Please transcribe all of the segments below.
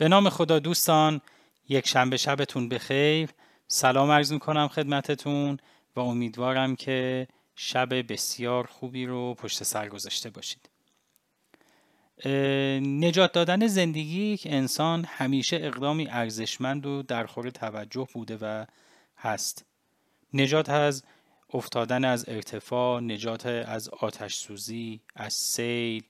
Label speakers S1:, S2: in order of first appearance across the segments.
S1: به نام خدا دوستان یک شنبه شبتون بخیر. سلام عرض می‌کنم خدمتتون و امیدوارم که شب بسیار خوبی رو پشت سر گذاشته باشید. نجات دادن زندگی یک انسان همیشه اقدامی ارزشمند و در خور توجه بوده و هست. نجات از افتادن از ارتفاع نجات از آتش سوزی از سیل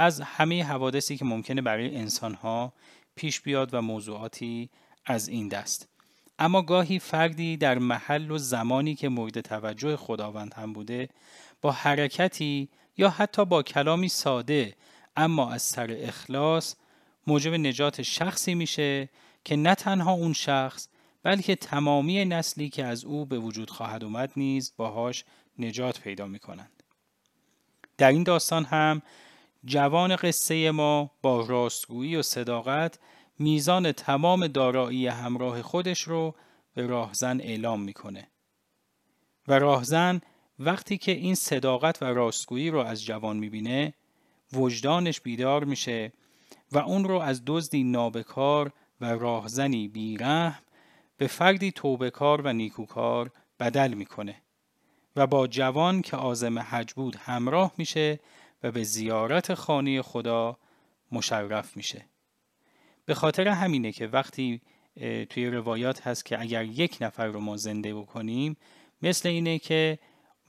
S1: از همه حوادثی که ممکنه برای انسانها پیش بیاد و موضوعاتی از این دست. اما گاهی فردی در محل و زمانی که مورد توجه خداوند هم بوده با حرکتی یا حتی با کلامی ساده اما از سر اخلاص موجب نجات شخصی میشه که نه تنها اون شخص بلکه تمامی نسلی که از او به وجود خواهد اومد نیز باهاش نجات پیدا می‌کنند. در این داستان هم جوان قصه ما با راستگویی و صداقت میزان تمام دارایی همراه خودش رو به راهزن اعلام می‌کنه. و راهزن وقتی که این صداقت و راستگویی رو از جوان می‌بینه وجدانش بیدار میشه و اون رو از دزدی نابکار و راهزنی بیرحم به فردی توبکار و نیکوکار بدل می‌کنه و با جوان که آزم حج بود همراه میشه و به زیارت خانه خدا مشرف میشه. به خاطر همینه که وقتی توی روایات هست که اگر یک نفر رو ما زنده بکنیم مثل اینه که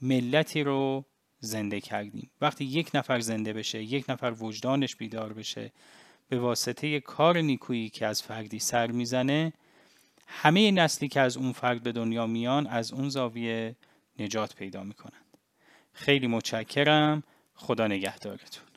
S1: ملتی رو زنده کردیم. وقتی یک نفر زنده بشه یک نفر وجدانش بیدار بشه به واسطه کار نیکویی که از فردی سر می‌زنه همه نسلی که از اون فرد به دنیا میان از اون زاویه نجات پیدا می‌کنند. خیلی متشکرم. خدا نگهدارتون.